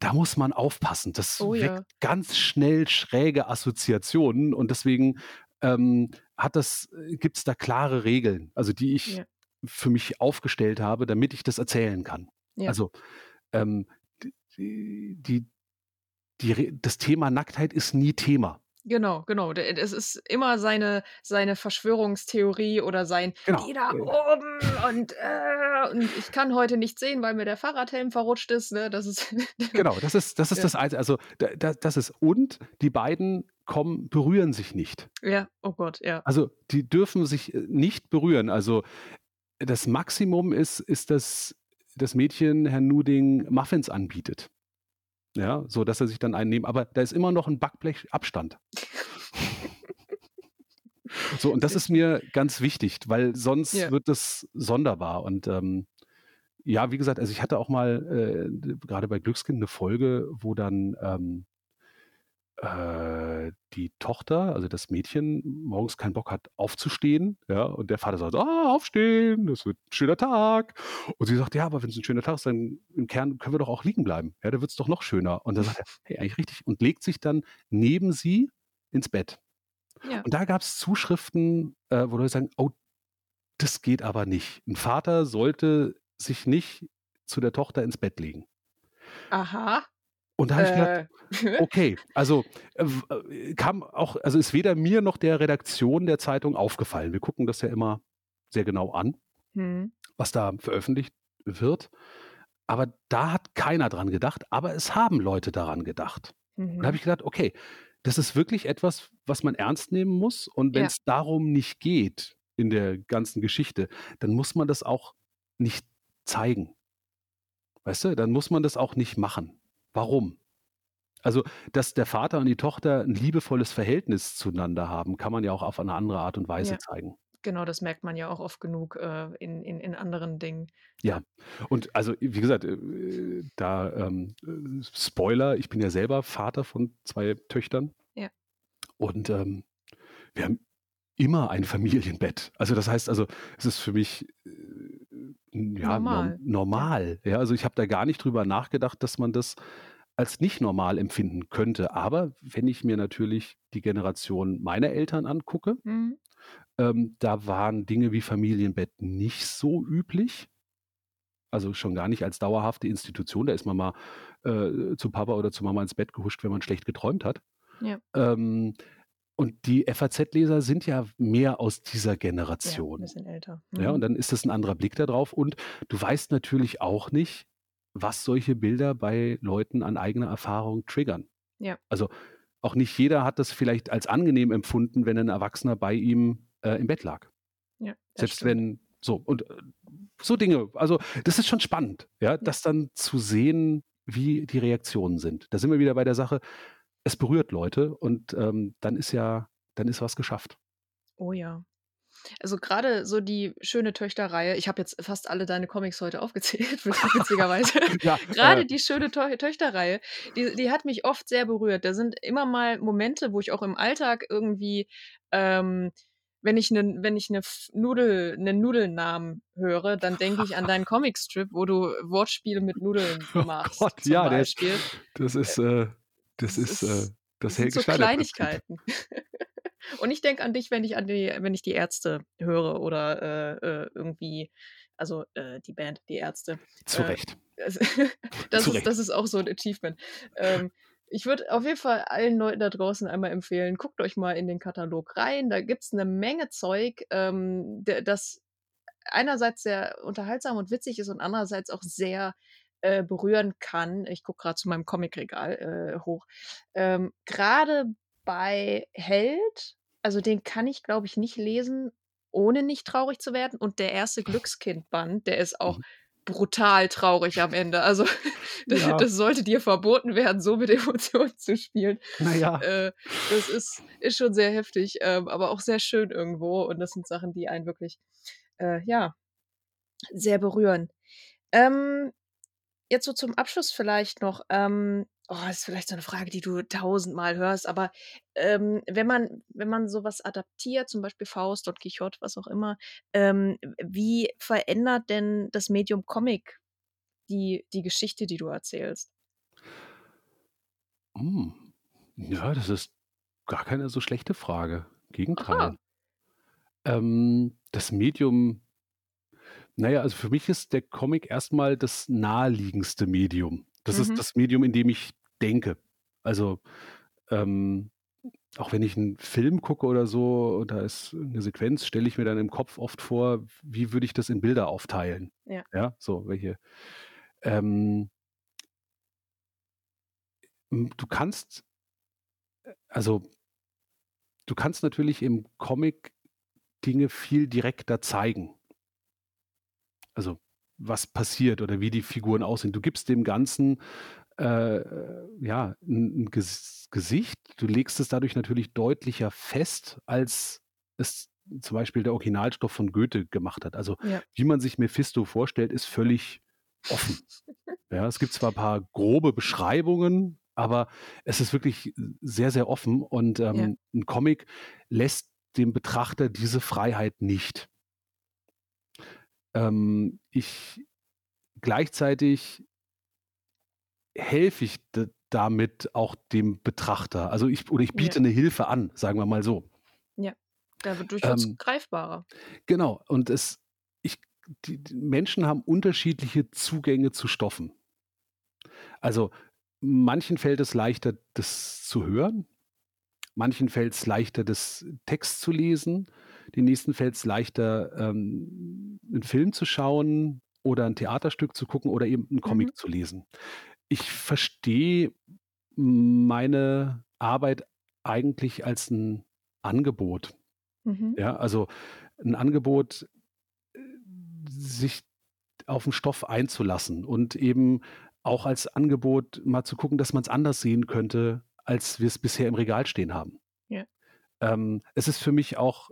Da muss man aufpassen. Das Oh weckt ja. ganz schnell schräge Assoziationen und deswegen, ähm, hat das äh, gibt's da klare Regeln, also die ich Ja. für mich aufgestellt habe, damit ich das erzählen kann. Ja. Also, ähm, die die die das Thema Nacktheit ist nie Thema. Genau, genau. Es ist immer seine seine Verschwörungstheorie oder sein Genau. „Die da oben und, äh, und ich kann heute nichts sehen, weil mir der Fahrradhelm verrutscht ist“, ne? Das ist Genau, das ist das ist Ja. das Einzi also, da da das ist und die beiden kommen berühren sich nicht. Ja, oh Gott, ja. Also, die dürfen sich, äh, nicht berühren. Also, das Maximum ist ist, dass das Mädchen Herrn Nuding Muffins anbietet. Ja, so dass er sich dann einen nehmen aber da ist immer noch 'n Backblech Abstand. So, und das ist mir ganz wichtig, weil sonst Ja. wird das sonderbar und, ähm, ja, wie gesagt, also, ich hatte auch mal, äh, d grade bei Glückskind 'ne Folge, wo dann, ähm, äh, die Tochter, also das Mädchen, morgens keinen Bock hat aufzustehen, ja, und der Vater sagt: „Ah, aufstehen, das wird 'n schöner Tag.“ Und sie sagt: „Ja, aber wenn's 'n schöner Tag ist, dann im Kern können wir doch auch liegen bleiben. Ja, da wird's doch noch schöner.“ Und dann sagt er: „Hey, eigentlich richtig“ und legt sich dann neben sie ins Bett. Ja. Und da gab's Zuschriften, äh, wo Leute sagen: „Oh, das geht aber nicht. 'N Vater sollte sich nicht zu der Tochter ins Bett legen.“ Aha. Und da habe ich gedacht: Äh. „Okay“, also, äh, äh, kam auch also, ist weder mir noch der Redaktion der Zeitung aufgefallen. Wir gucken das ja immer sehr genau an, Mhm. was da veröffentlicht wird. Aber da hat keiner dran gedacht, aber es haben Leute daran gedacht. Und da habe Mhm. ich gedacht: „Okay, das ist wirklich etwas, was man ernst nehmen muss und Ja. wenn's darum nicht geht in der ganzen Geschichte, dann muss man das auch nicht zeigen.“ Weißt du, dann muss man das auch nicht machen. Warum? Also, dass der Vater und die Tochter 'n liebevolles Verhältnis zueinander haben, kann man ja auch auf eine andere Art und Weise Ja. zeigen. Genau, das merkt man ja auch oft genug, äh, in in in anderen Dingen. Ja, und also, wie gesagt, äh, da, ähm, äh, Spoiler, ich bin ja selber Vater von 2 Töchtern. Ja. Und, ähm, wir haben immer ein Familienbett. Also, das heißt also, es ist für mich, äh, ja, norm Normal. Ja. normal. Ja, also, ich habe da gar nicht drüber nachgedacht, dass man das als nicht normal empfinden könnte. Aber wenn ich mir natürlich die Generation meiner Eltern angucke, Mhm. ähm, da waren Dinge wie Familienbett nicht so üblich. Also, schon gar nicht als dauerhafte Institution. Da ist man mal, äh, zu Papa oder zu Mama ins Bett gehuscht, wenn man schlecht geträumt hat. Ja. Ähm, und die FAZ-Leser sind ja mehr aus dieser Ja, 'n Generation. bisschen älter. Ja, und Mhm. dann ist das 'n anderer Blick da drauf und du weißt natürlich auch nicht, was solche Bilder bei Leuten an eigener Erfahrung triggern. Ja. Also, auch nicht jeder hat das vielleicht als angenehm empfunden, wenn 'n Erwachsener bei ihm, äh, im Bett lag. Ja, Selbst stimmt. wenn so und, äh, so Dinge. Also, das ist schon spannend, ja, Ja. das dann zu sehen, wie die Reaktionen sind. Da sind wir wieder bei der Sache, es berührt Leute und, ähm, dann ist ja dann ist was geschafft. Oh ja. Also gerade so die schöne Töchter-Reihe, ich habe jetzt fast alle deine Comics heute aufgezählt, witzigerweise. Ja, Gerade äh, die schöne Tö Töchter-Reihe, die die hat mich oft sehr berührt. Da sind immer mal Momente, wo ich auch im Alltag irgendwie, ähm, wenn ich 'nen wenn ich 'ne F Nudel 'nen Nudelnamen höre, dann denke ich an deinen Comicstrip, wo du Wortspiele mit Nudeln oh machst, Gott, zum ja, der ist Beispiel. das ist, Äh, äh das das ist, äh, ist das das sind so. Kleinigkeiten. Und ich denke an dich, wenn ich an die wenn ich die Ärzte höre oder, äh, äh, irgendwie also, äh, die Band, die Ärzte. Zu Äh, Recht. das das Zu ist Recht. das ist auch so 'n Achievement. Ähm, ich würde auf jeden Fall allen Leuten da draußen einmal empfehlen, guckt euch mal in den Katalog rein. Da gibt's 'ne Menge Zeug, ähm, das einerseits sehr unterhaltsam und witzig ist und andererseits auch sehr, äh, berühren kann. Ich gucke grad zu meinem Comicregal, äh, hoch. Ähm, grade bei Held, also den kann ich, glaube ich, nicht lesen, ohne nicht traurig zu werden. Und der erste Glückskind-Band, der ist auch Mhm. brutal traurig am Ende. Also, da Ja. das sollte dir verboten werden, so mit Emotionen zu spielen. Na ja. Äh, das ist ist schon sehr heftig, ähm, aber auch sehr schön irgendwo. Und das sind Sachen, die einen wirklich, äh, ja, sehr berühren. Ähm, jetzt so zum Abschluss vielleicht noch, ähm oh, das ist vielleicht so 'ne Frage, die du tausendmal hörst, aber, ähm, wenn man wenn man so was adaptiert, zum Beispiel Faust, Don Quijote, was auch immer, ähm, wie verändert denn das Medium Comic die die Geschichte, die du erzählst? Hm. Ja, das ist gar keine so schlechte Frage. Gegenteil. Ähm, das Medium na ja, also für mich ist der Comic erst mal das naheliegendste Medium. Das ist Mhm. das Medium, in dem ich denke. Also, ähm, auch wenn ich 'n Film gucke oder so und da ist 'ne Sequenz, stelle ich mir dann im Kopf oft vor, wie würde ich das in Bilder aufteilen? Ja. Ja, so welche ähm hm, du kannst äh, also du kannst natürlich im Comic Dinge viel direkter zeigen. Also, was passiert oder wie die Figuren aussehen. Du gibst dem Ganzen, äh, äh, ja, 'n 'n Ges Gesicht. Du legst es dadurch natürlich deutlicher fest, als es zum Beispiel der Originalstoff von Goethe gemacht hat. Also, Ja. wie man sich Mephisto vorstellt, ist völlig offen. Ja, es gibt zwar paar grobe Beschreibungen, aber es ist wirklich sehr, sehr offen und, Ja. ähm, 'n Comic lässt dem Betrachter diese Freiheit nicht. Ähm, ich gleichzeitig helfe ich damit auch dem Betrachter. Also, ich oder ich Ja. biete 'ne Hilfe an, sagen wir mal so. Ja, dadurch wird's Ähm greifbarer. Genau. Und es ich die die Menschen haben unterschiedliche Zugänge zu Stoffen. Also, manchen fällt es leichter, das zu hören. Manchen fällt's leichter, das Text zu lesen. Den nächsten fällt's leichter, ähm, 'n Film zu schauen oder 'n Theaterstück zu gucken oder eben 'n Mhm. Comic zu lesen. Ich verstehe meine Arbeit eigentlich als 'n Angebot. Mhm. Ja, also 'n Angebot, äh, sich auf 'n Stoff einzulassen und eben auch als Angebot mal zu gucken, dass man's anders sehen könnte, als wir's bisher im Regal stehen haben. Ja. Ähm, es ist für mich auch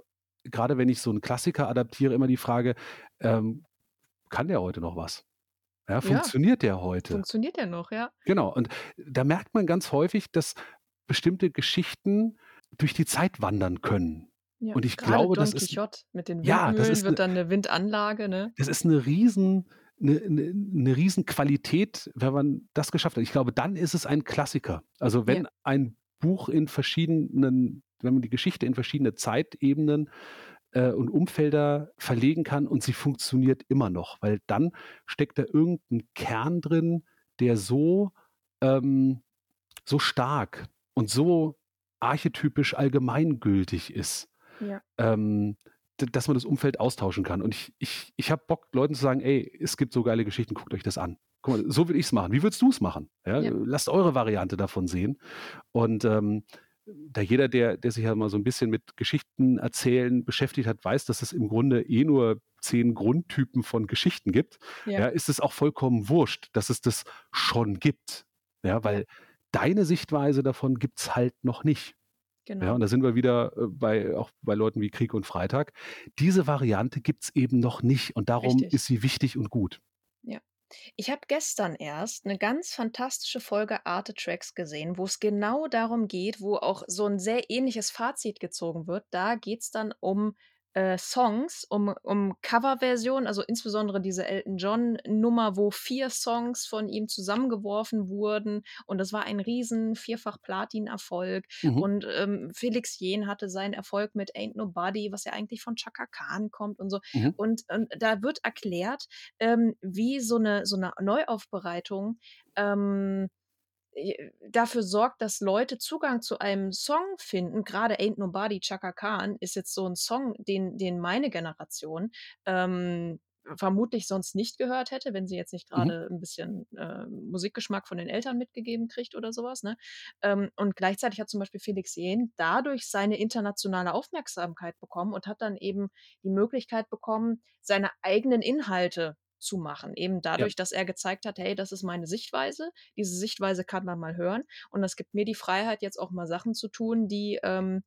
grade wenn ich so 'n Klassiker adaptiere, immer die Frage, ähm: „Kann der heute noch was?“ Ja, Ja. funktioniert der heute? Funktioniert der noch, ja. Genau. Und da merkt man ganz häufig, dass bestimmte Geschichten durch die Zeit wandern können. Ja, Und ich glaube, Don das ist Quijote mit den ja, das Windmühlen ist 'ne wird dann 'ne Windanlage, ne? das ist 'ne riesen 'ne 'ne 'ne Riesenqualität, wenn man das geschafft hat. Ich glaube, dann ist es ein Klassiker. Also, Ja. wenn ein Buch in verschiedenen wenn man die Geschichte in verschiedene Zeitebenen, äh, und Umfelder verlegen kann und sie funktioniert immer noch, weil dann steckt da irgend 'n Kern drin, der so, ähm so stark und so archetypisch allgemeingültig ist, Ja. ähm, dass man das Umfeld austauschen kann. Und ich ich ich habe Bock, Leuten zu sagen: „Ey, es gibt so geile Geschichten, guckt euch das an. Guck mal, so würde ich's machen. Wie würdest du's machen? Ja, Ja. lasst eure Variante davon sehen.“ Und, ähm, da jeder, der der sich ja mal so 'n bisschen mit Geschichten erzählen beschäftigt hat, weiß, dass es im Grunde eh nur 10 Grundtypen von Geschichten gibt, Ja. ja, ist es auch vollkommen wurscht, dass es das schon gibt. Ja, weil deine Sichtweise davon gibt's halt noch nicht. Genau. Ja, und da sind wir wieder äh, bei, auch bei Leuten wie Krieg und Freitag. Diese Variante gibt es eben noch nicht und darum Richtig. ist sie wichtig und gut. Ich habe gestern erst eine ganz fantastische Folge Arte Tracks gesehen, wo es genau darum geht, wo auch so ein sehr ähnliches Fazit gezogen wird. Da geht es dann um äh, Songs, um, um Coverversionen, also insbesondere diese Elton John-Nummer, wo vier Songs von ihm zusammengeworfen wurden und das war ein riesen Vierfach-Platin-Erfolg mhm. und ähm, Felix Jen hatte seinen Erfolg mit Ain't Nobody, was ja eigentlich von Chaka Khan kommt und so mhm. und, und, da wird erklärt, ähm, wie so eine, so eine Neuaufbereitung ähm, dafür sorgt, dass Leute Zugang zu einem Song finden. Gerade Ain't Nobody, Chaka Khan ist jetzt so ein Song, den, den meine Generation ähm, vermutlich sonst nicht gehört hätte, wenn sie jetzt nicht gerade mhm. ein bisschen äh, Musikgeschmack von den Eltern mitgegeben kriegt oder sowas. Ne? Ähm, und gleichzeitig hat zum Beispiel Felix Jähn dadurch seine internationale Aufmerksamkeit bekommen und hat dann eben die Möglichkeit bekommen, seine eigenen Inhalte zu machen. Eben dadurch, ja. dass er gezeigt hat, hey, das ist meine Sichtweise. Diese Sichtweise kann man mal hören. Und das gibt mir die Freiheit, jetzt auch mal Sachen zu tun, die, ähm,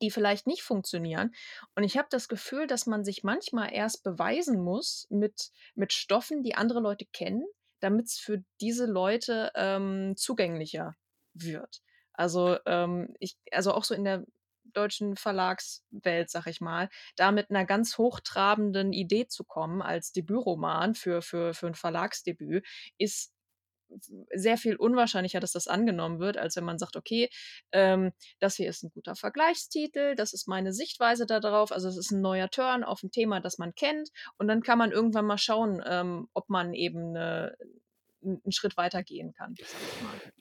die vielleicht nicht funktionieren. Und ich habe das Gefühl, dass man sich manchmal erst beweisen muss mit, mit Stoffen, die andere Leute kennen, damit es für diese Leute ähm, zugänglicher wird. Also ähm, ich, also auch so in der deutschen Verlagswelt, sag ich mal, da mit einer ganz hochtrabenden Idee zu kommen als Debütroman für, für, für ein Verlagsdebüt, ist sehr viel unwahrscheinlicher, dass das angenommen wird, als wenn man sagt, okay, ähm, das hier ist ein guter Vergleichstitel, das ist meine Sichtweise darauf, also es ist ein neuer Turn auf ein Thema, das man kennt. Und dann kann man irgendwann mal schauen, ähm, ob man eben eine, einen Schritt weiter gehen kann.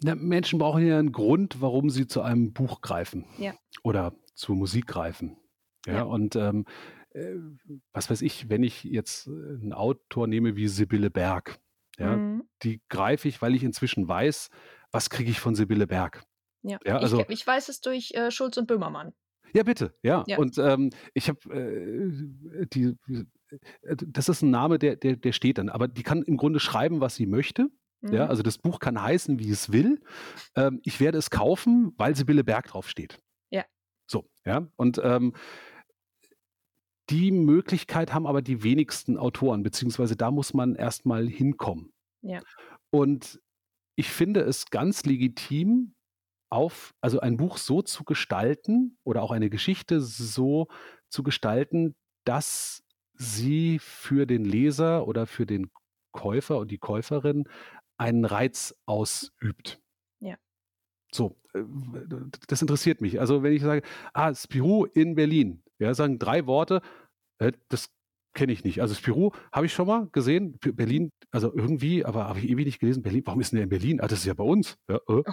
Na, Menschen brauchen ja einen Grund, warum sie zu einem Buch greifen ja. oder zur Musik greifen. Ja, ja. und ähm, äh, was weiß ich, wenn ich jetzt äh, einen Autor nehme wie Sibylle Berg, ja, mhm. die greife ich, weil ich inzwischen weiß, was kriege ich von Sibylle Berg. Ja, ja also, ich, ich weiß es durch äh, Schulz und Böhmermann. Ja, bitte, ja. ja. Und ähm, ich habe äh, die, das ist ein Name, der, der, der steht dann, aber die kann im Grunde schreiben, was sie möchte. Mhm. Ja, also das Buch kann heißen, wie es will. Ähm, ich werde es kaufen, weil Sibylle Berg draufsteht. Ja. So, ja. Und ähm, die Möglichkeit haben aber die wenigsten Autoren, beziehungsweise da muss man erstmal hinkommen. Ja. Und ich finde es ganz legitim, auf, also ein Buch so zu gestalten oder auch eine Geschichte so zu gestalten, dass sie für den Leser oder für den Käufer und die Käuferin einen Reiz ausübt. Ja. So, äh, das interessiert mich. Also wenn ich sage, ah, Spirou in Berlin, ja, sagen drei Worte, äh, das kenne ich nicht. Also Spirou habe ich schon mal gesehen, Berlin, also irgendwie, aber habe ich ewig nicht gelesen. Berlin, warum ist denn der in Berlin? Ah, das ist ja bei uns. Ja, äh, oh.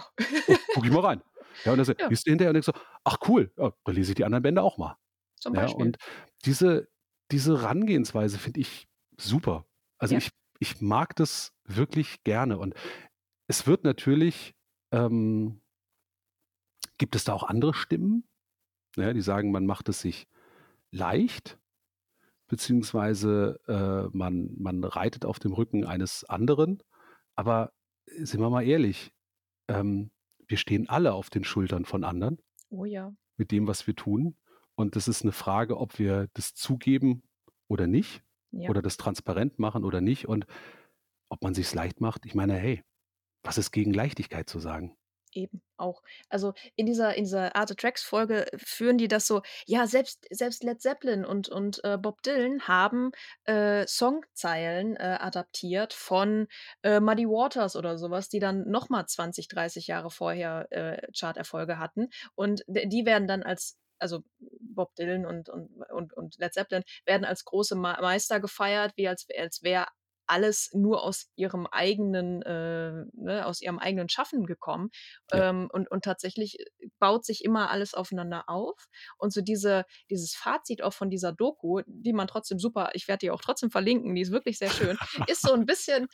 oh, guck ich mal rein. Ja, und dann ja. liest du hinterher und denkst so, ach cool, ja, da lese ich die anderen Bände auch mal. Zum Beispiel. Ja, und diese, diese Herangehensweise finde ich super. Also ja. ich, ich mag das wirklich gerne. Und es wird natürlich, ähm, gibt es da auch andere Stimmen, ja, die sagen, man macht es sich leicht, beziehungsweise äh, man, man reitet auf dem Rücken eines anderen. Aber sind wir mal ehrlich, ähm, wir stehen alle auf den Schultern von anderen. Oh ja. Mit dem, was wir tun. Und das ist eine Frage, ob wir das zugeben oder nicht. Ja. Oder das transparent machen oder nicht. Und ob man sich leicht macht. Ich meine, hey, was ist gegen Leichtigkeit zu sagen? Eben auch. Also in dieser, in dieser Art of Tracks Folge führen die das so, ja, selbst, selbst Led Zeppelin und, und äh, Bob Dylan haben äh, Songzeilen äh, adaptiert von äh, Muddy Waters oder sowas, die dann nochmal 20, 30 Jahre vorher äh, Charterfolge hatten. Und die werden dann als also Bob Dylan und, und, und, und Led Zeppelin werden als große Meister gefeiert, wie als, als wäre alles nur aus ihrem eigenen, äh, ne, aus ihrem eigenen Schaffen gekommen. Ja. Ähm, und, und tatsächlich äh, baut sich immer alles aufeinander auf. Und so diese, dieses Fazit auch von dieser Doku, die man trotzdem super, ich werde die auch trotzdem verlinken, die ist wirklich sehr schön, ist so ein bisschen,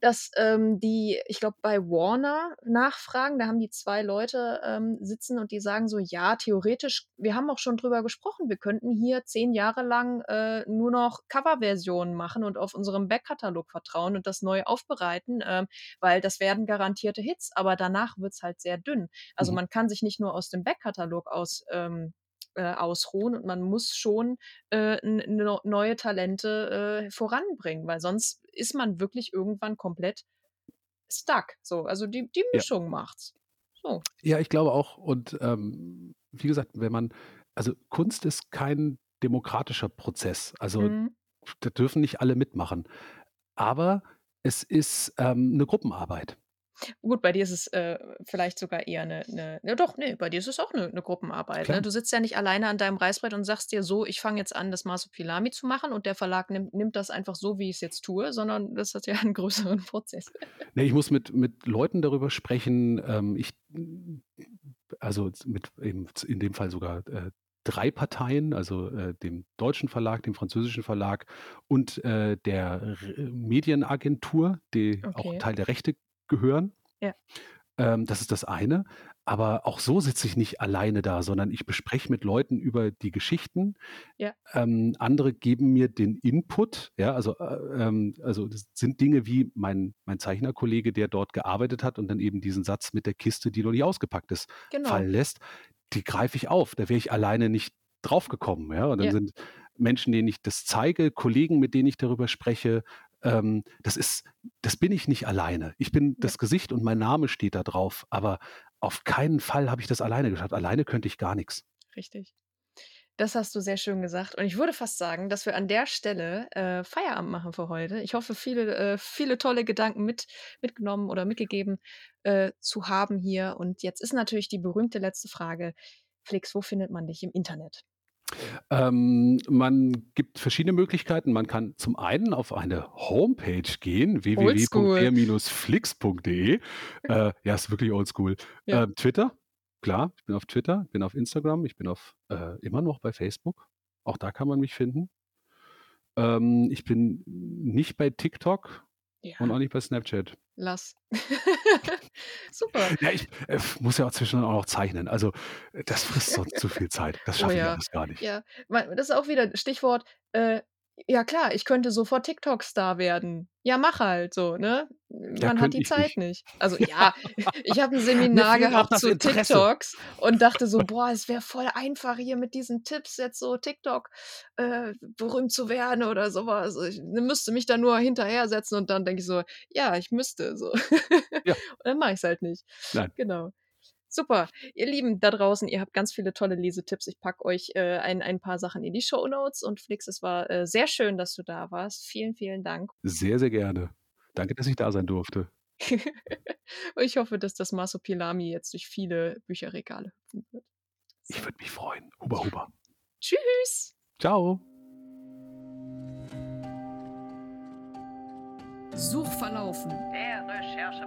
dass ähm, die, ich glaube, bei Warner nachfragen, da haben die zwei Leute ähm, sitzen und die sagen so, ja, theoretisch, wir haben auch schon drüber gesprochen, wir könnten hier zehn Jahre lang äh, nur noch Coverversionen machen und auf unserem Backkatalog vertrauen und das neu aufbereiten, ähm, weil das werden garantierte Hits, aber danach wird es halt sehr dünn. Also mhm. man kann sich nicht nur aus dem Backkatalog aus ähm, äh, ausruhen und man muss schon äh, neue Talente äh, voranbringen, weil sonst ist man wirklich irgendwann komplett stuck. So, also die, die Mischung ja. macht's. So. Ja, ich glaube auch. Und ähm, wie gesagt, wenn man, also Kunst ist kein demokratischer Prozess. Also mhm. da dürfen nicht alle mitmachen. Aber es ist ähm, eine Gruppenarbeit. Gut, bei dir ist es äh, vielleicht sogar eher eine, eine, ja doch, nee, bei dir ist es auch eine, eine Gruppenarbeit. Ne? Du sitzt ja nicht alleine an deinem Reißbrett und sagst dir so, ich fange jetzt an, das Masopilami zu machen und der Verlag nimmt, nimmt das einfach so, wie ich es jetzt tue, sondern das hat ja einen größeren Prozess. Nee, ich muss mit, mit Leuten darüber sprechen. Ähm, ich, also mit eben in dem Fall sogar äh, drei Parteien, also äh, dem deutschen Verlag, dem französischen Verlag und äh, der Medienagentur, die okay. auch Teil der Rechte gehören. Ja. Ähm, das ist das eine. Aber auch so sitze ich nicht alleine da, sondern ich bespreche mit Leuten über die Geschichten. Ja. Ähm, andere geben mir den Input. Ja, also, äh, ähm, also das sind Dinge wie mein, mein Zeichnerkollege, der dort gearbeitet hat und dann eben diesen Satz mit der Kiste, die noch nicht ausgepackt ist, genau. fallen lässt. Die greife ich auf. Da wäre ich alleine nicht draufgekommen. Ja, und dann ja. sind Menschen, denen ich das zeige, Kollegen, mit denen ich darüber spreche, ähm, das ist, das bin ich nicht alleine. Ich bin das Gesicht und mein Name steht da drauf, aber auf keinen Fall habe ich das alleine geschafft. Alleine könnte ich gar nichts. Richtig. Das hast du sehr schön gesagt. Und ich würde fast sagen, dass wir an der Stelle äh, Feierabend machen für heute. Ich hoffe, viele, äh, viele tolle Gedanken mit, mitgenommen oder mitgegeben äh, zu haben hier. Und jetzt ist natürlich die berühmte letzte Frage. Flix, wo findet man dich im Internet? Ähm, man gibt verschiedene Möglichkeiten. Man kann zum einen auf eine Homepage gehen, www.r-flix.de. äh, ja, ist wirklich oldschool. Ja. Äh, Twitter, klar, ich bin auf Twitter, bin auf Instagram, ich bin auf äh, immer noch bei Facebook. Auch da kann man mich finden. Ähm, ich bin nicht bei TikTok ja. und auch nicht bei Snapchat. Lass. Super. Ja, ich äh, muss ja auch zwischendurch auch noch zeichnen. Also äh, das frisst sonst zu viel Zeit. Das oh schaffe oh, ja. ich alles gar nicht. Ja, das ist auch wieder Stichwort äh, ja klar, ich könnte sofort TikTok-Star werden. Ja, mach halt so, ne? Man ja, hat die Zeit nicht. nicht. Also ja, ich habe ein Seminar gehabt zu Interesse. TikToks und dachte so, boah, es wäre voll einfach hier mit diesen Tipps jetzt so TikTok äh, berühmt zu werden oder sowas. Ich müsste mich da nur hinterher setzen und dann denke ich so, ja, ich müsste so. Ja. und dann mache ich es halt nicht. Nein. Genau. Super. Ihr Lieben da draußen, ihr habt ganz viele tolle Lesetipps. Ich packe euch äh, ein, ein paar Sachen in die Show Notes. Und Flix, es war äh, sehr schön, dass du da warst. Vielen, vielen Dank. Sehr, sehr gerne. Danke, dass ich da sein durfte. ich hoffe, dass das Masopilami jetzt durch viele Bücherregale hüpfen wird. So. Ich würde mich freuen. Huber, huber. Tschüss. Ciao. Suchverlaufen. Der Recherche